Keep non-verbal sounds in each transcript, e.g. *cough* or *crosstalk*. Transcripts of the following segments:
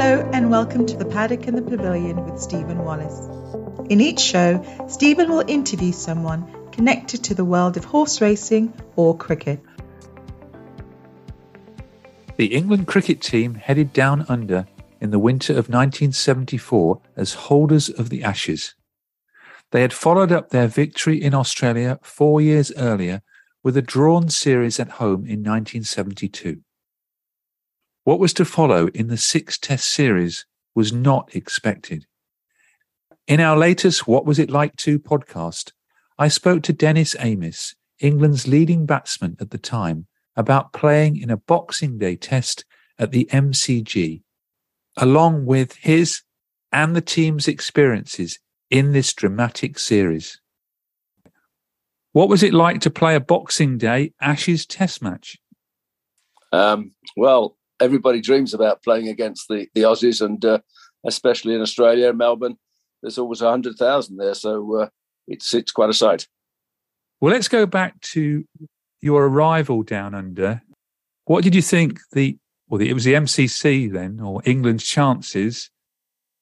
Hello and welcome to the Paddock and the Pavilion with Stephen Wallace. In each show, Stephen will interview someone connected to the world of horse racing or cricket. The England cricket team headed down under in the winter of 1974 as holders of the Ashes. They had followed up their victory in Australia four years earlier with a drawn series at home in 1972. What was to follow in the six test series was not expected. In our latest What Was It Like To podcast, I spoke to Dennis Amiss, England's leading batsman at the time, about playing in a Boxing Day test at the MCG, along with his and the team's experiences in this dramatic series. What was it like to play a Boxing Day Ashes test match? Um, well, everybody dreams about playing against the, the Aussies, and uh, especially in Australia, Melbourne, there's always 100,000 there. So uh, it's, it's quite a sight. Well, let's go back to your arrival down under, what did you think the, well, it was the MCC then, or England's chances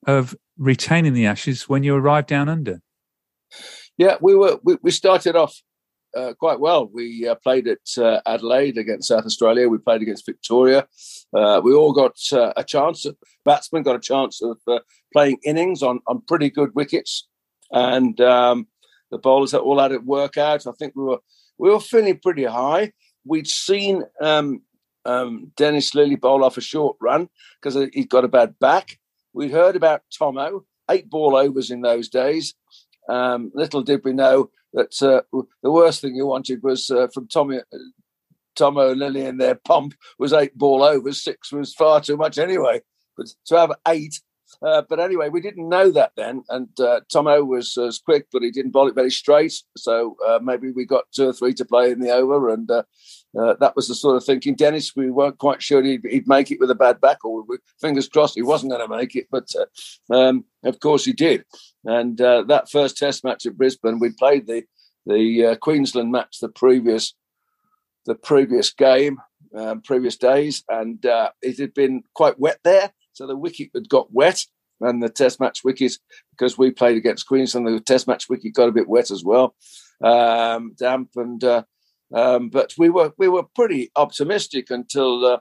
of retaining the Ashes when you arrived down under? Yeah, we were. We, we started off uh, quite well. We uh, played at uh, Adelaide against South Australia. We played against Victoria. Uh, we all got uh, a chance. Batsmen got a chance of uh, playing innings on on pretty good wickets, and um, the bowlers all had it work out. I think we were we were feeling pretty high. We'd seen um, um, Dennis Lillee bowl off a short run because he'd got a bad back. We'd heard about Tomo, eight ball overs in those days. Um, little did we know that uh, the worst thing you wanted was uh, from Tommy, Tomo Lillee and their pump was eight ball overs. Six was far too much anyway. But to have eight uh, but anyway, we didn't know that then. And uh, Tomo was, was quick, but he didn't bowl it very straight. So uh, maybe we got two or three to play in the over. And uh, uh, that was the sort of thinking. Dennis, we weren't quite sure he'd, he'd make it with a bad back, or we, fingers crossed he wasn't going to make it. But uh, um, of course he did. And that first test match at Brisbane, we played the the Queensland match the previous the previous game, um, previous days, and it had been quite wet there. So the wicket had got wet, and the Test match wicket, because we played against Queensland, the Test match wicket got a bit wet as well, um, damp, and uh, um, but we were we were pretty optimistic until uh,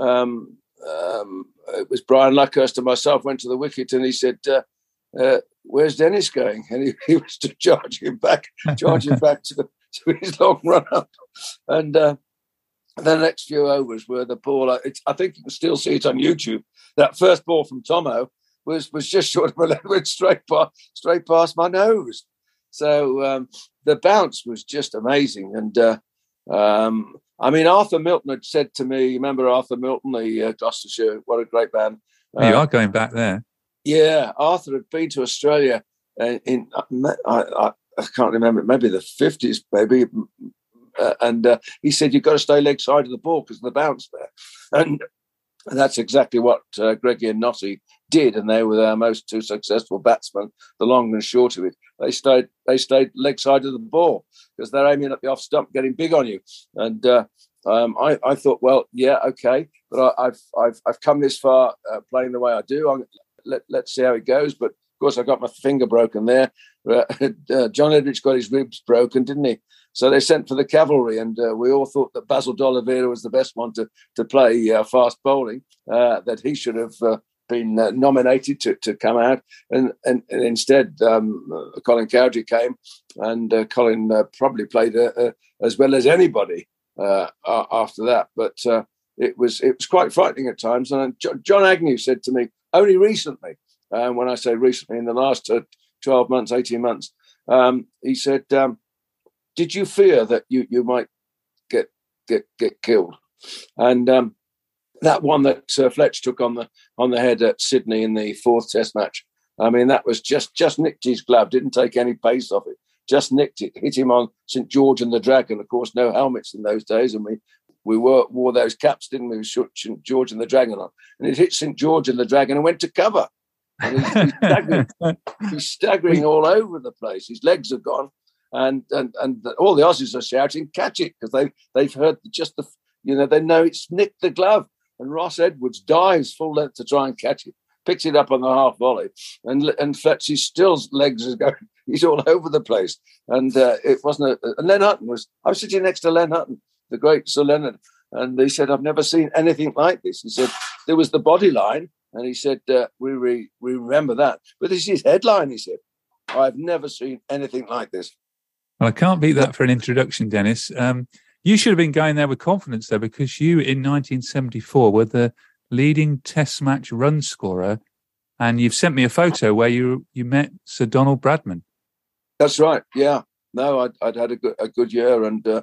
um, um it was Brian Luckhurst and myself went to the wicket, and he said. Uh, uh where's Dennis going? And he, *laughs* he was to charge him back, charge him back to, to his *laughs* long run up. And uh, the next few overs were the ball. I think you can still see it on YouTube. That first ball from Tomo was was just *laughs* short of a leg, went straight past straight past my nose. So um, the bounce was just amazing. And uh, um, I mean, Arthur Milton had said to me, "Remember Arthur Milton, the uh, Gloucestershire? What a great man. Uh, you are going back there. Yeah, Arthur had been to Australia in, in I, I, I can't remember, maybe the fifties, maybe uh, and uh, he said you've got to stay leg side of the ball because of the bounce there, and, and that's exactly what uh, Greggy and Knotty did, and they were our most two successful batsmen, the long and short of it. They stayed they stayed leg side of the ball because they're aiming at the off stump, getting big on you, and. Uh, um, I, I, thought, well, yeah, okay, but I, have I've I've come this far uh, playing the way I do. I'm, let let's see how it goes. But of course, I got my finger broken there. Uh, *laughs* John Edrich got his ribs broken, didn't he? So they sent for the cavalry, and uh, we all thought that Basil D'Oliveira was the best one to to play uh, fast bowling. Uh, that he should have uh, been uh, nominated to, to come out, and and, and instead um, uh, Colin Cowdrey came, and Colin probably played as well as anybody after that. But it was it was quite frightening at times. And John Agnew said to me only recently, and when I say recently, in the last twelve months, eighteen months, um, he said. Um, did you fear that you, you might get get get killed? And um, that one that uh, Fletch took on the on the head at Sydney in the fourth Test match. I mean, that was just just nicked his glove. Didn't take any pace off it. Just nicked it. Hit him on St George and the Dragon. Of course, no helmets in those days, and we we wore, wore those caps, didn't we? St George and the Dragon on, and it hit St George and the Dragon and went to cover. And he's, he's, staggering, *laughs* he's staggering all over the place. His legs are gone, and and and all the Aussies are shouting, "Catch it!" because they they've heard just the you know they know it's nicked the glove and Ross Edwards dives full length to try and catch it, picks it up on the half volley, and and Fletchy's still legs is going. *laughs* He's all over the place, and uh, it wasn't. A, and Len Hutton was. I was sitting next to Len Hutton, the great Sir Leonard, and he said, "I've never seen anything like this." He said there was the body line, and he said, uh, "We re, we remember that." But this is headline. He said, "I've never seen anything like this." Well, I can't beat that for an introduction, Dennis. Um, you should have been going there with confidence, though, because you in 1974 were the leading Test match run scorer, and you've sent me a photo where you you met Sir Donald Bradman. That's right. Yeah. No, I'd, I'd had a good a good year, and uh,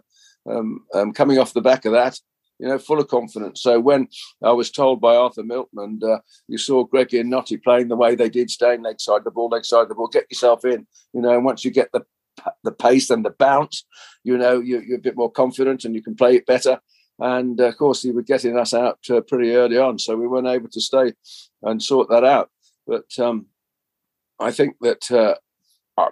um, um, coming off the back of that, you know, full of confidence. So when I was told by Arthur Milton, and uh, you saw Greggy and Knotty playing the way they did, staying leg side the ball, leg side the ball, get yourself in. You know, and once you get the the pace and the bounce, you know, you're, you're a bit more confident and you can play it better. And uh, of course, he was getting us out uh, pretty early on, so we weren't able to stay and sort that out. But um, I think that uh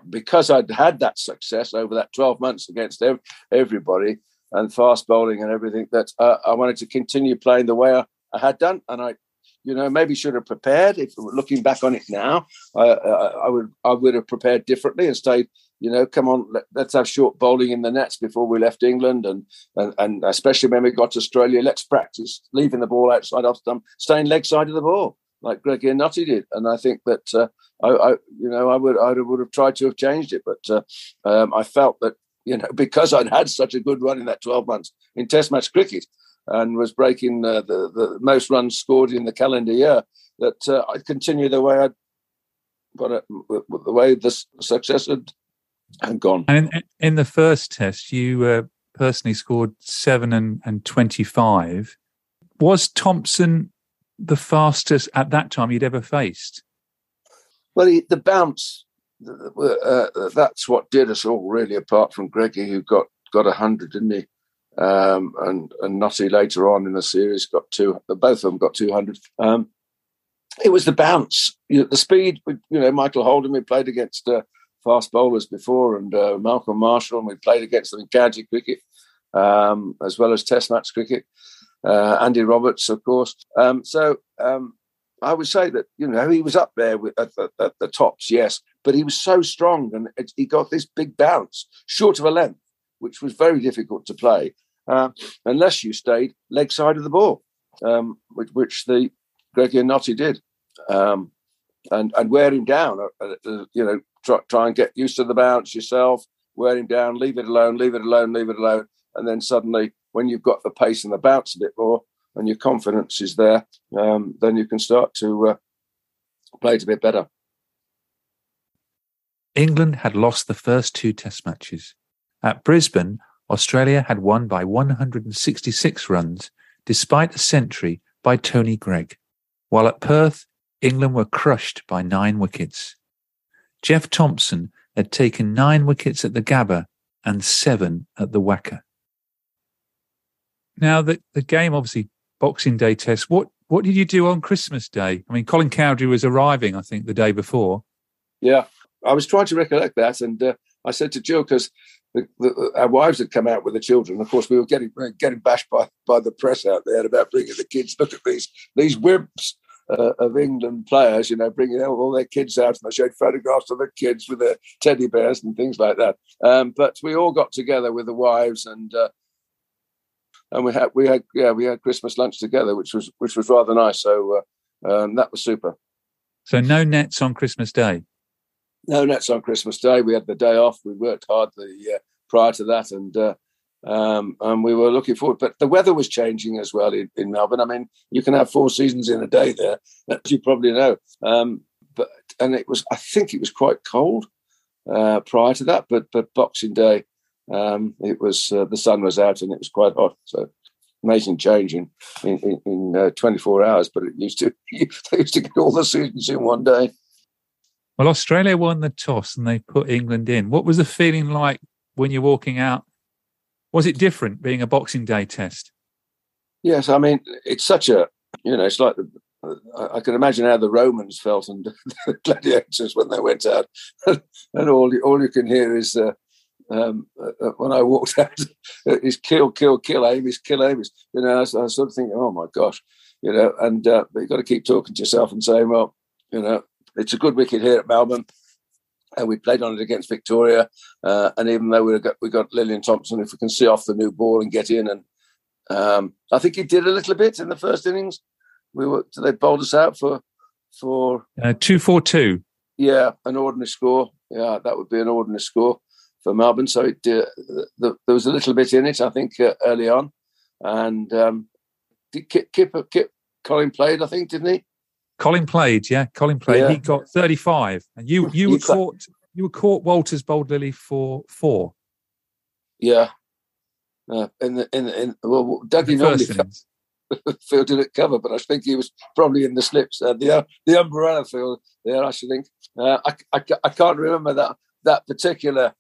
because I'd had that success over that 12 months against ev- everybody and fast bowling and everything, that uh, I wanted to continue playing the way I, I had done. And I you know, maybe should have prepared. If looking back on it now, I, I, would I would have prepared differently and stayed. You know, come on, let, us have short bowling in the nets before we left England, and, and and especially when we got to Australia, let's practice leaving the ball outside off stump, staying leg side of the ball like Greg Knotty did. And I think that uh, I, I, you know, I would I would have tried to have changed it, but uh, um, I felt that you know *laughs* because I'd had such a good run in that twelve months in Test match cricket and was breaking uh, the, the most runs scored in the calendar year, that uh, I'd continue the way got it, the way the success had, had gone. And in, in the first test, you uh, personally scored seven and, and 25. Was Thomson the fastest at that time you'd ever faced? Well, he, the bounce, uh, that's what did us all, really, apart from Greggy, who got got 100, didn't he? um, and and Knotty later on in the series got two. Both of them got two hundred. Um, it was the bounce, you know, the speed. You know, Michael Holding. We played against uh, fast bowlers before, and uh, Malcolm Marshall, and we played against them in county cricket um, as well as Test match cricket. Uh, Andy Roberts, of course. Um, so um, I would say that you know he was up there with, at, the, at the tops, yes, but he was so strong, and it, he got this big bounce, short of a length, which was very difficult to play uh, unless you stayed leg side of the ball, um, which, which, the Greggy and Knotty did, um, and and wear him down. Uh, uh, you know, try, try and get used to the bounce yourself. Wear him down, leave it alone, leave it alone, leave it alone, and then suddenly, when you've got the pace and the bounce a bit more, and your confidence is there, um, then you can start to uh, play it a bit better. England had lost the first two Test matches. At Brisbane, Australia had won by 166 runs, despite a century by Tony Greig, while at Perth, England were crushed by nine wickets. Jeff Thomson had taken nine wickets at the Gabba and seven at the WACA. Now, the, the game, obviously, Boxing Day test, what, what did you do on Christmas Day? I mean, Colin Cowdrey was arriving, I think, the day before. Yeah, I was trying to recollect that. And uh, I said to Jill, because our wives had come out with the children. Of course, we were getting getting bashed by, by the press out there about bringing the kids. Look at these these wimps uh, of England players, you know, bringing all their kids out, and I showed photographs of the kids with their teddy bears and things like that. Um, but we all got together with the wives and. Uh, and we had we had yeah we had Christmas lunch together, which was which was rather nice. So uh, um, that was super. So no nets on Christmas Day. No nets on Christmas Day. We had the day off. We worked hard the uh, prior to that, and uh, um, and we were looking forward. But the weather was changing as well in, in, Melbourne. I mean, you can have four seasons in a day there, as you probably know. Um, but and it was, I think, it was quite cold uh, prior to that. But but Boxing Day, um, it was uh, the sun was out and it was quite hot. So amazing change in in, in, in uh, 24 hours. But it used to *laughs* they used to get all the seasons in one day. Well, Australia won the toss and they put England in. What was the feeling like when you're walking out? Was it different being a Boxing Day test? Yes, I mean it's such a you know it's like the, I can imagine how the Romans felt and *laughs* the gladiators when they went out, *laughs* and all all you can hear is uh, um, uh, when I walked *laughs* out is kill, kill, kill, Amiss, kill, Amiss. You know, I, I sort of thinking, oh my gosh, you know, and uh, but you've got to keep talking to yourself and saying, well, you know, it's a good wicket here at Melbourne. And we played on it against Victoria, uh, and even though we got we got Lillee and Thomson, if we can see off the new ball and get in, and um, I think he did a little bit in the first innings. We were they bowled us out for for uh, two four two. Yeah, an ordinary score. Yeah, that would be an ordinary score for Melbourne. So it, uh, the, there was a little bit in it, I think, uh, early on. And um, did Kip, Kip, Kip, Colin played, I think, didn't he? Colin played, yeah. Colin played. Yeah. He got thirty-five, and you you were caught. You were caught. Walters bowled Lillee for four. Yeah. Uh, in the in in well, Dougie normally *laughs* fielded at cover, but I think he was probably in the slips, uh, the uh, the umbrella field there. I should think. Uh, I, I, I can't remember that that particular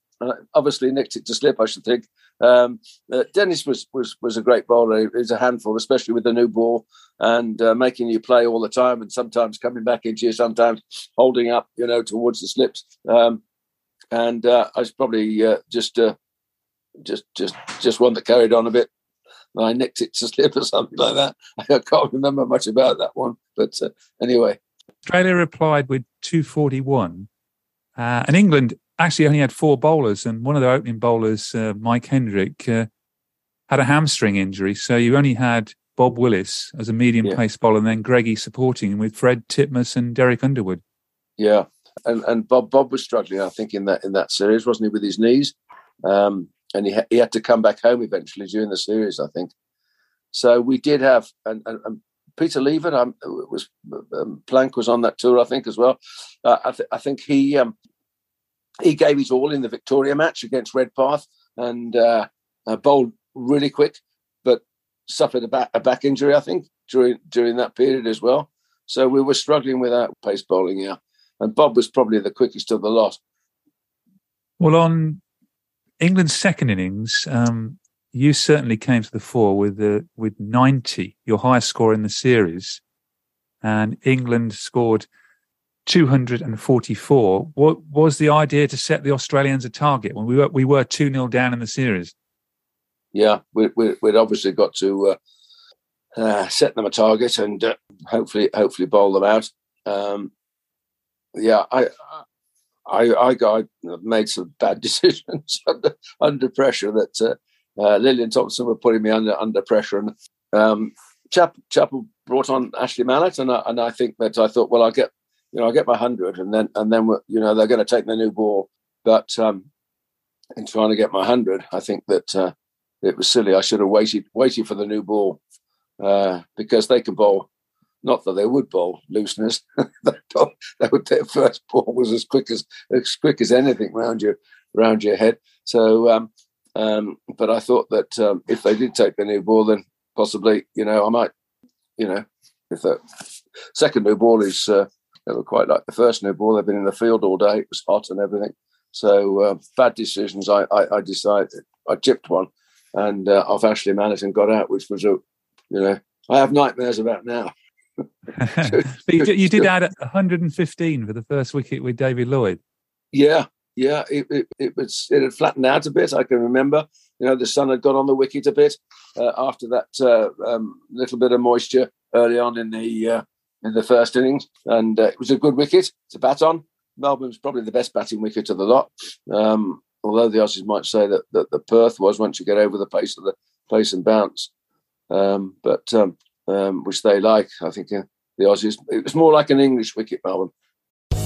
obviously nicked it to slip, I should think. Um, uh, Dennis was, was was a great bowler. He's a handful, especially with the new ball and uh, making you play all the time, and sometimes coming back into you, sometimes holding up, you know, towards the slips. Um, and uh, I was probably uh, just uh, just just just one that carried on a bit. I nicked it to *laughs* slip or something like that. *laughs* I can't remember much about that one, but anyway. Australia replied with 241, and England actually only had four bowlers, and one of the opening bowlers, uh, Mike Hendrick, uh, had a hamstring injury. So you only had Bob Willis as a medium yeah. pace bowler, and then Greggy supporting him with Fred Titmus and Derek Underwood. Yeah, and and Bob Bob was struggling, I think, in that in that series, wasn't he, with his knees? Um, and he ha- he had to come back home eventually during the series, I think. So we did have, and, and, and Peter Lever um, was um, Plank was on that tour, I think, as well. Uh, I, th- I, think he um, he gave his all in the Victoria match against Redpath and uh, uh, bowled really quick, but suffered a back, a back injury, I think, during during that period as well. So we were struggling with that pace bowling, yeah. And Bob was probably the quickest of the lot. Well, on England's second innings, um, you certainly came to the fore with the with ninety, your highest score in the series, and England scored 244. What was the idea to set the Australians a target when we were we were two 0 down in the series? Yeah, we, we, would obviously got to uh, uh, set them a target and uh, hopefully hopefully bowl them out. Um, yeah, I I I got made some bad *laughs* decisions under, under pressure that uh, uh, Lillee and Thomson were putting me under under pressure and. Um, Chap, Chappell brought on Ashley Mallett, and I, and I think that I thought, well, I'll get you know, I get my hundred, and then and then you know they're going to take the new ball. But um, in trying to get my hundred, I think that uh, it was silly. I should have waited waited for the new ball uh, because they can bowl. Not that they would bowl looseness. *laughs* they would, their first ball was as quick as as quick as anything round your round your head. So, um, um, but I thought that um, if they did take the new ball, then possibly, you know, I might, you know, if the second new ball is uh, they were quite like the first new ball. They've been in the field all day. It was hot and everything. So uh, bad decisions. I, I, I, decided I chipped one, and uh, off Ashley and got out, which was a, you know, I have nightmares about now. *laughs* but you, you, did add 115 for the first wicket with David Lloyd. Yeah, yeah. It, it, it, was it had flattened out a bit. I can remember. You know, the sun had got on the wicket a bit uh, after that uh, um, little bit of moisture early on in the uh, in the first innings, and uh, it was a good wicket to bat on. Melbourne's probably the best batting wicket of the lot. Um, although the Aussies might say that, that the Perth was once you get over the pace of the pace and bounce, um, but um, um which they like. I think uh, the Aussies. It was more like an English wicket, Melbourne.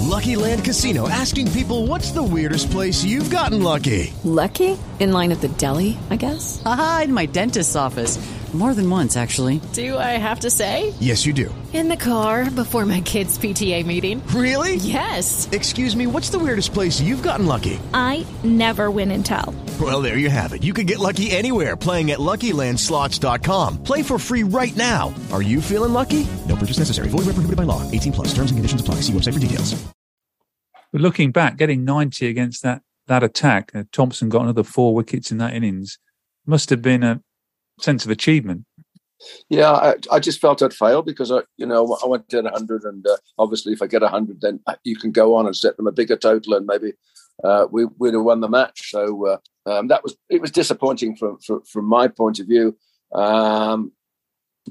Lucky Land Casino asking people, "What's the weirdest place you've gotten lucky?" Lucky in line at the deli, I guess. Aha, in my dentist's office. More than once, actually. Do I have to say? Yes, you do. In the car before my kids' PTA meeting. Really? Yes. Excuse me, what's the weirdest place you've gotten lucky? I never win and tell. Well, there you have it. You can get lucky anywhere playing at LuckyLandSlots.com. Play for free right now. Are you feeling lucky? No purchase necessary. Void where prohibited by law. 18 plus. Terms and conditions apply. See website for details. But looking back, getting 90 against that that attack, uh, Thomson got another four wickets in that innings. Must have been a sense of achievement. Yeah, I, I just felt I'd failed because I, you know, I went to 100, and uh, obviously, if I get 100, then you can go on and set them a bigger total, and maybe uh, we would have won the match. So uh, um, that was it was disappointing from from, from my point of view. Um,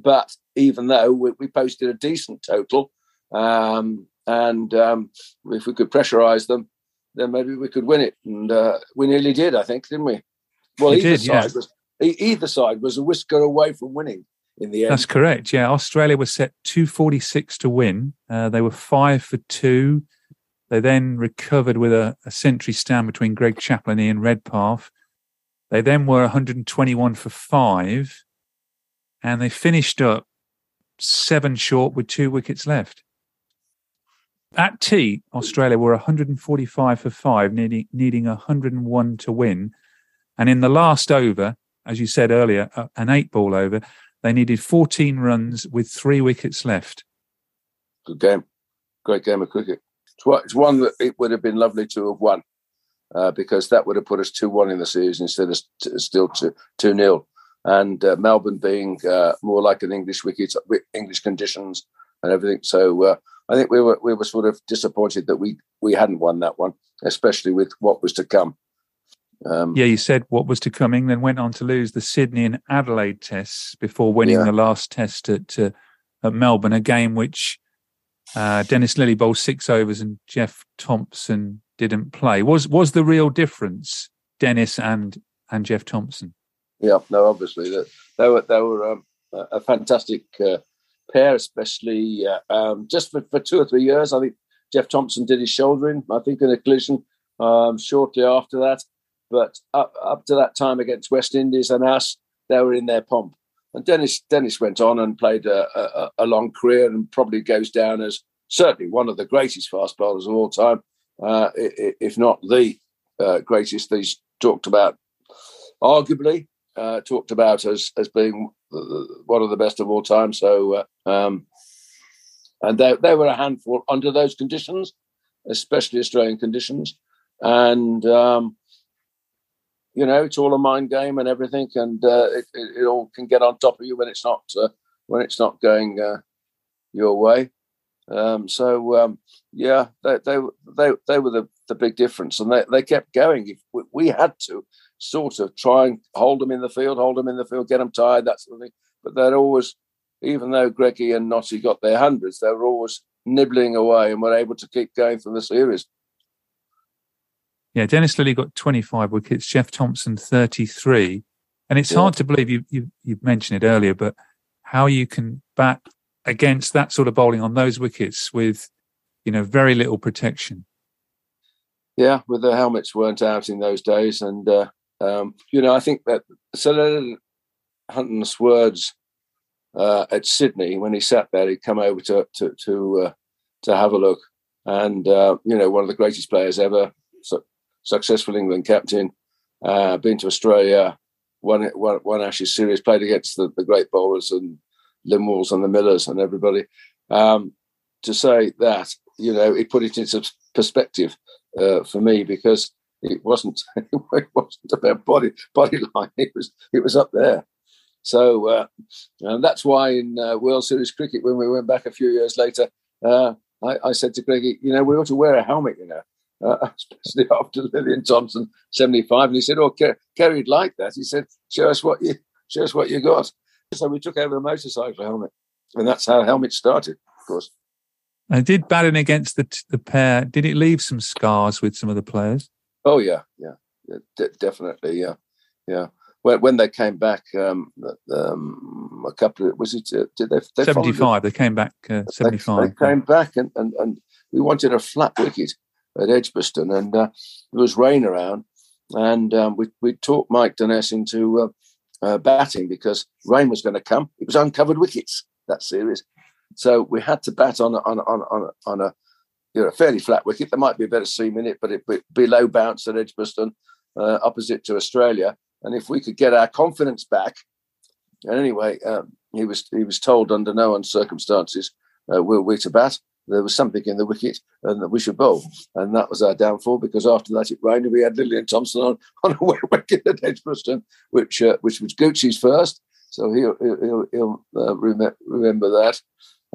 but even though we, we, posted a decent total, um, and um, if we could pressurise them, then maybe we could win it. And uh, we nearly did, I think, didn't we? Well, We either did, yeah. was either side was a whisker away from winning in the end. That's correct. Yeah, Australia was set 246 to win. Uh, they were five for two. They then recovered with a, a century stand between Greg Chappell and Ian Redpath. They then were 121 for five, and they finished up seven short with two wickets left. At tea, Australia were 145 for five, needing, needing 101 to win. And in the last over, as you said earlier, an eight ball over, they needed 14 runs with three wickets left. Good game, great game of cricket. It's one, that it would have been lovely to have won uh, because that would have put us two one in the series instead of still two two nil. And uh, Melbourne being uh, more like an English wicket, English conditions and everything. So uh, I think we were we were sort of disappointed that we we hadn't won that one, especially with what was to come. Um, Yeah, you said what was to come. then went on to lose the Sydney and Adelaide tests before winning Yeah. the last test at, uh, at Melbourne, a game which uh, Dennis Lillee bowled six overs and Jeff Thomson didn't play. Was was the real difference Dennis and and Jeff Thomson? Yeah, no, obviously that they were they were um, a a fantastic uh, pair, especially uh, um, just for, for two or three years. I think Jeff Thomson did his shouldering, I think, in a collision um, shortly after that. But up, up to that time against West Indies and us, they were in their pomp. And Dennis Dennis went on and played a, a, a long career and probably goes down as certainly one of the greatest fast bowlers of all time, uh, if not the uh, greatest. He's talked about, arguably, uh, talked about as as being one of the best of all time. So, uh, um, and they they were a handful under those conditions, especially Australian conditions, and um, you know it's all a mind game and everything, and uh, it, it, all can get on top of you when it's not uh, when it's not going uh, your way. Um, so um, yeah, they, they they they were the, the big difference, and they, they kept going. If we, we had to sort of try and hold them in the field, hold them in the field, get them tired, that sort of thing. But they're always, even though Greggy and Knotty got their hundreds, they were always nibbling away and were able to keep going for the series. Yeah, Dennis Lillee got 25 wickets, Jeff Thomson 33. And it's Yeah. hard to believe you, you you mentioned it earlier, but how you can bat against that sort of bowling on those wickets with, you know, very little protection. Yeah, with the helmets weren't out in those days, and uh, um, you know, I think that Sir Hutton's words uh, at Sydney when he sat there, he'd come over to to to, uh, to have a look, and uh, you know, one of the greatest players ever, su- successful England captain, uh, been to Australia, won won, won Ashes series, played against the, the great bowlers and Lindwalls and the Millers and everybody. Um, to say that, you know, it put it into perspective uh, for me because it wasn't *laughs* it wasn't about body body line. It was it was up there. So uh, and that's why in uh, World Series cricket, when we went back a few years later, uh, I, I said to Greggy, you know, we ought to wear a helmet, you know, uh, *laughs* especially after Lillee and Thomson seventy five. And he said, "Oh, Ker- Kerry'd like that." He said, "Show us what you show us what you got." So we took over a motorcycle helmet, and that's how helmet started, of course. And did batting against the the pair, did it leave some scars with some of the players? Oh yeah, yeah, yeah de- definitely, yeah, yeah. When, when they came back, um, um, a couple of was it? Uh, did they? they 75. They came back uh, They- 75. They, came back and, and, and we wanted a flat wicket at Edgbaston, and uh, there was rain around, and um, we we talked Mike Denness into uh, uh, batting because rain was going to come. It was uncovered wickets that series, so we had to bat on a, on a, on a, on a, you know, a fairly flat wicket. There might be a better seam in it, but it be low bounce at Edgbaston, uh, opposite to Australia. And if we could get our confidence back, and anyway, um, he was he was told under no circumstances uh, were we to bat. There was something in the wicket and that we should bowl. And that was our downfall because after that it rained and we had Lillee and Thomson on, *laughs* on a wet wicket at Edgbaston, which, uh, which was Goochie's first. So he'll, he'll, he'll uh, rem- remember that.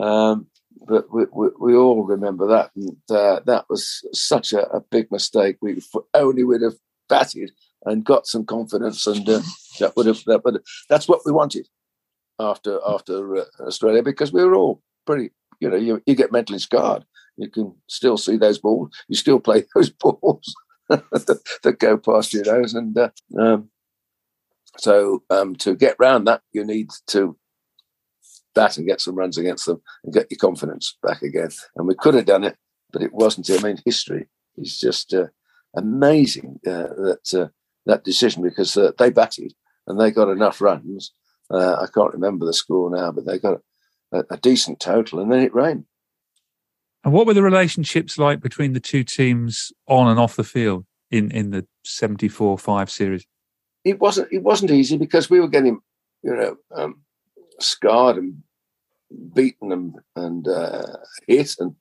Um, but we, we, we, all remember that. And uh, that was such a, a, big mistake. We only would have batted and got some confidence, and uh, that would have that would that's what we wanted after after uh, Australia because we were all pretty you know, you, you get mentally scarred. You can still see those balls. You still play *laughs* those balls *laughs* that, go past your nose. And uh, um, so um, to get round that, you need to bat and get some runs against them and get your confidence back again. And we could have done it, but it wasn't. I mean, history is just uh, amazing uh, that uh, that decision because uh, they batted and they got enough runs. Uh, I can't remember the score now, but they got a, a decent total, and then it rained. And what were the relationships like between the two teams on and off the field in, in the 74 5 series? It wasn't it wasn't easy because we were getting, you know, um, scarred and beaten and, and uh, hit and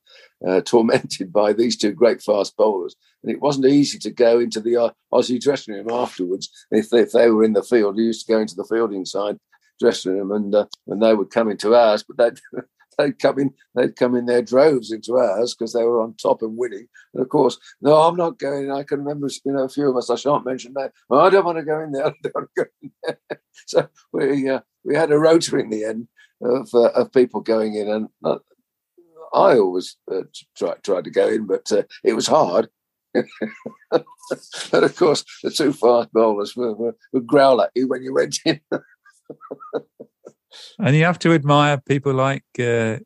uh, *laughs* tormented by these two great fast bowlers. And it wasn't easy to go into the uh, Aussie dressing room afterwards. If they, if they were in the field, we used to go into the fielding side dressing room, and uh, and they would come into ours, but they'd *laughs* they'd come in they'd come in their droves into ours because they were on top and winning. And of course, no, I'm not going. I can remember, you know, a few of us. I shan't mention that. Oh, I don't want to go in there. *laughs* I don't want to go in there. *laughs* So we uh, we had a rota in the end of uh, of people going in, and uh, I always uh, tried tried to go in, but uh, it was hard. and of course, the two fast bowlers would growl at you when you went in *laughs* and you have to admire people like uh,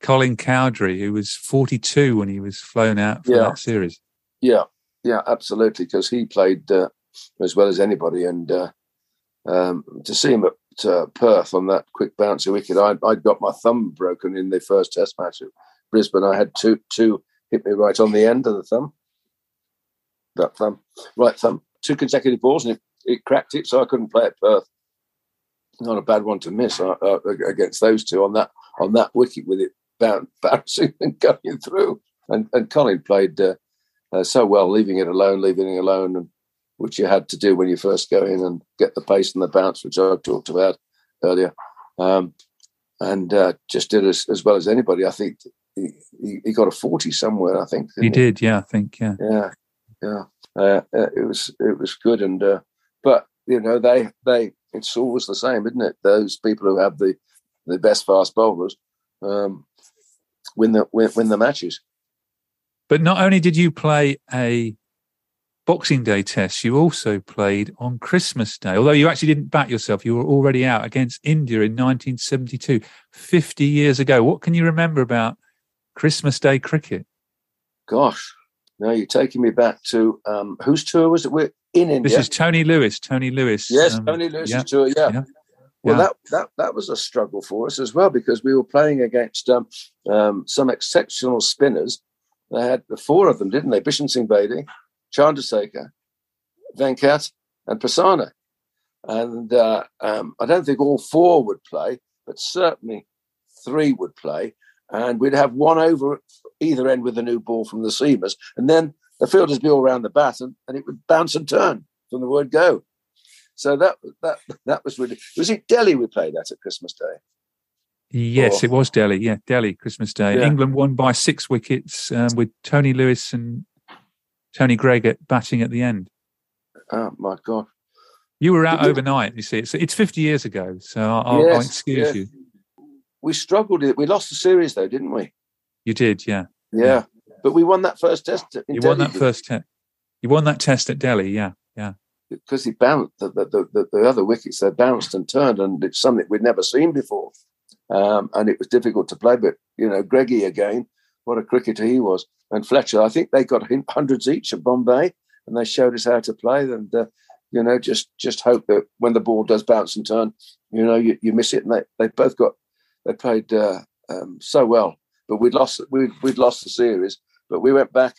Colin Cowdrey, who was 42 when he was flown out for yeah. that series. Yeah, yeah, absolutely, because he played uh, as well as anybody. And uh, um, to see him at uh, Perth on that quick bouncy wicket, I, I got my thumb broken in the first Test match at Brisbane. I had two two hit me right on the end of the thumb, that thumb, right thumb, two consecutive balls, and it, it cracked it, so I couldn't play at Perth not a bad one to miss uh, uh, against those two on that on that wicket with it *laughs* bouncing and going through. And and Colin played uh, uh, so well, leaving it alone, leaving it alone, and which you had to do when you first go in and get the pace and the bounce, which I've talked about earlier. Um, and uh, just did as, as well as anybody. I think he, he, he, got a forty somewhere. I think he, he, did. Yeah, I think. Yeah, yeah, yeah. Uh, it was it was good, and but you know they they it's always the same, isn't it? Those people who have the the best fast bowlers um, win the win, win the matches. But not only did you play a Boxing Day test, you also played on Christmas Day. Although you actually didn't bat yourself, you were already out against India in 1972, 50 years ago. What can you remember about Christmas Day cricket? Gosh, now you're taking me back to um, whose tour was it? We're in India. This is Tony Lewis. Tony Lewis. Yes, um, Tony Lewis yeah, tour. Yeah. yeah. Well, yeah. that, that that was a struggle for us as well because we were playing against um, um, some exceptional spinners. They had the four of them, didn't they? Bishan Singh Bedi, Chandrasekhar, Venkat, and Prasanna. And uh, um, I don't think all four would play, but certainly three would play and we'd have one over either end with a new ball from the seamers, and then the fielders be all around the bat, and, and it would bounce and turn from the word go. So that that that was really was it Delhi we played that at Christmas Day. Yes, or, it was Delhi. Yeah, Delhi Christmas Day. Yeah. England won by six wickets um, with Tony Lewis and Tony Greig at batting at the end. Oh my god! You were out overnight. You see, it's it's fifty years ago, so I'll, yes, I'll excuse yes. you we struggled. We lost the series though, didn't we? You did, yeah. Yeah, yeah. but we won that first test. you Delhi, won that first test. You won that test at Delhi, yeah, yeah. Because he bounced the, the, the, the, other wickets, they bounced and turned, and it's something we'd never seen before. Um, and it was difficult to play. But you know, Greggy again, what a cricketer he was, and Fletcher. I think they got hundreds each at Bombay, and they showed us how to play. And uh, you know, just just hope that when the ball does bounce and turn, you know, you, you miss it. And they they both got they played uh, um, so well, but we'd lost we'd, we'd lost the series. But we went back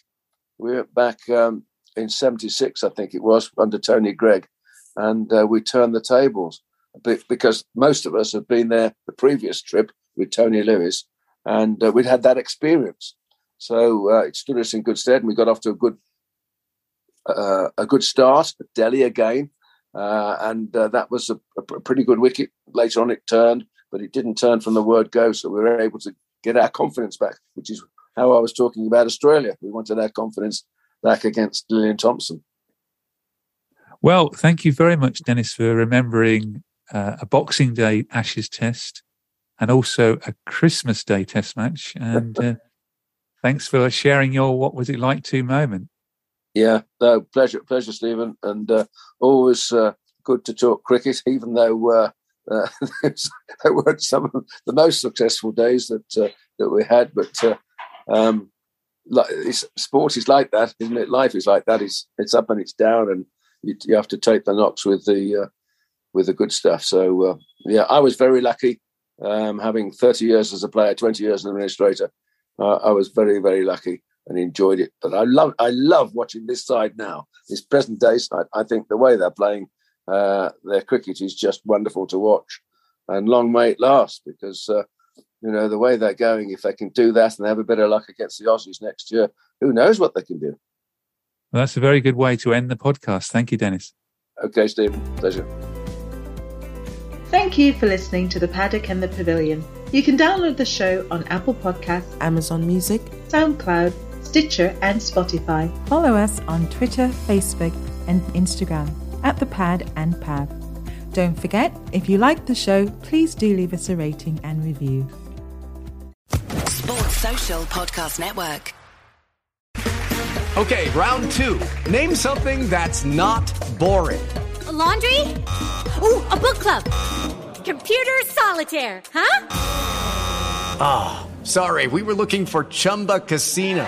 we went back um, in '76, I think it was, under Tony Greig, and uh, we turned the tables because most of us had been there the previous trip with Tony Lewis, and uh, we'd had that experience. So uh, it stood us in good stead, and we got off to a good uh, a good start. At Delhi again, uh, and uh, that was a, a, pretty good wicket. Later on, it turned, but it didn't turn from the word go, so we were able to get our confidence back, which is how I was talking about Australia. We wanted our confidence back against Lillee and Thomson. Well, thank you very much, Dennis, for remembering uh, a Boxing Day Ashes test and also a Christmas Day test match. And uh, *laughs* thanks for sharing your what was it like to moment. Yeah, no, pleasure, pleasure, Stephen, and uh, always uh, good to talk cricket, *laughs* even though uh, *laughs* uh they weren't some of the most successful days that uh, that we had. But uh, um, like, sport is like that, isn't it? Life is like that. It's it's up and it's down, and you, you have to take the knocks with the with the good stuff. So yeah, I was very lucky, um, having thirty years as a player, twenty years as an administrator. I was very very lucky and enjoyed it. But I love I love watching this side now, this present day side. I think the way they're playing uh, their cricket is just wonderful to watch, and long may it last because uh, you know the way they're going. If they can do that and have a bit of luck against the Aussies next year, who knows what they can do. Well, that's a very good way to end the podcast. Thank you, Dennis. Okay, Stephen. Pleasure. Thank you for listening to The Paddock and the Pavilion. You can download the show on Apple Podcasts, Amazon Music, SoundCloud, Stitcher, and Spotify. Follow us on Twitter, Facebook, and Instagram at The Pad and Pav. Don't forget, if you like the show, please do leave us a rating and review. Sports Social Podcast Network. Okay, round two. Name something that's not boring. A laundry? Ooh, a book club. Computer solitaire, huh? Ah, oh, sorry, we were looking for Chumba Casino.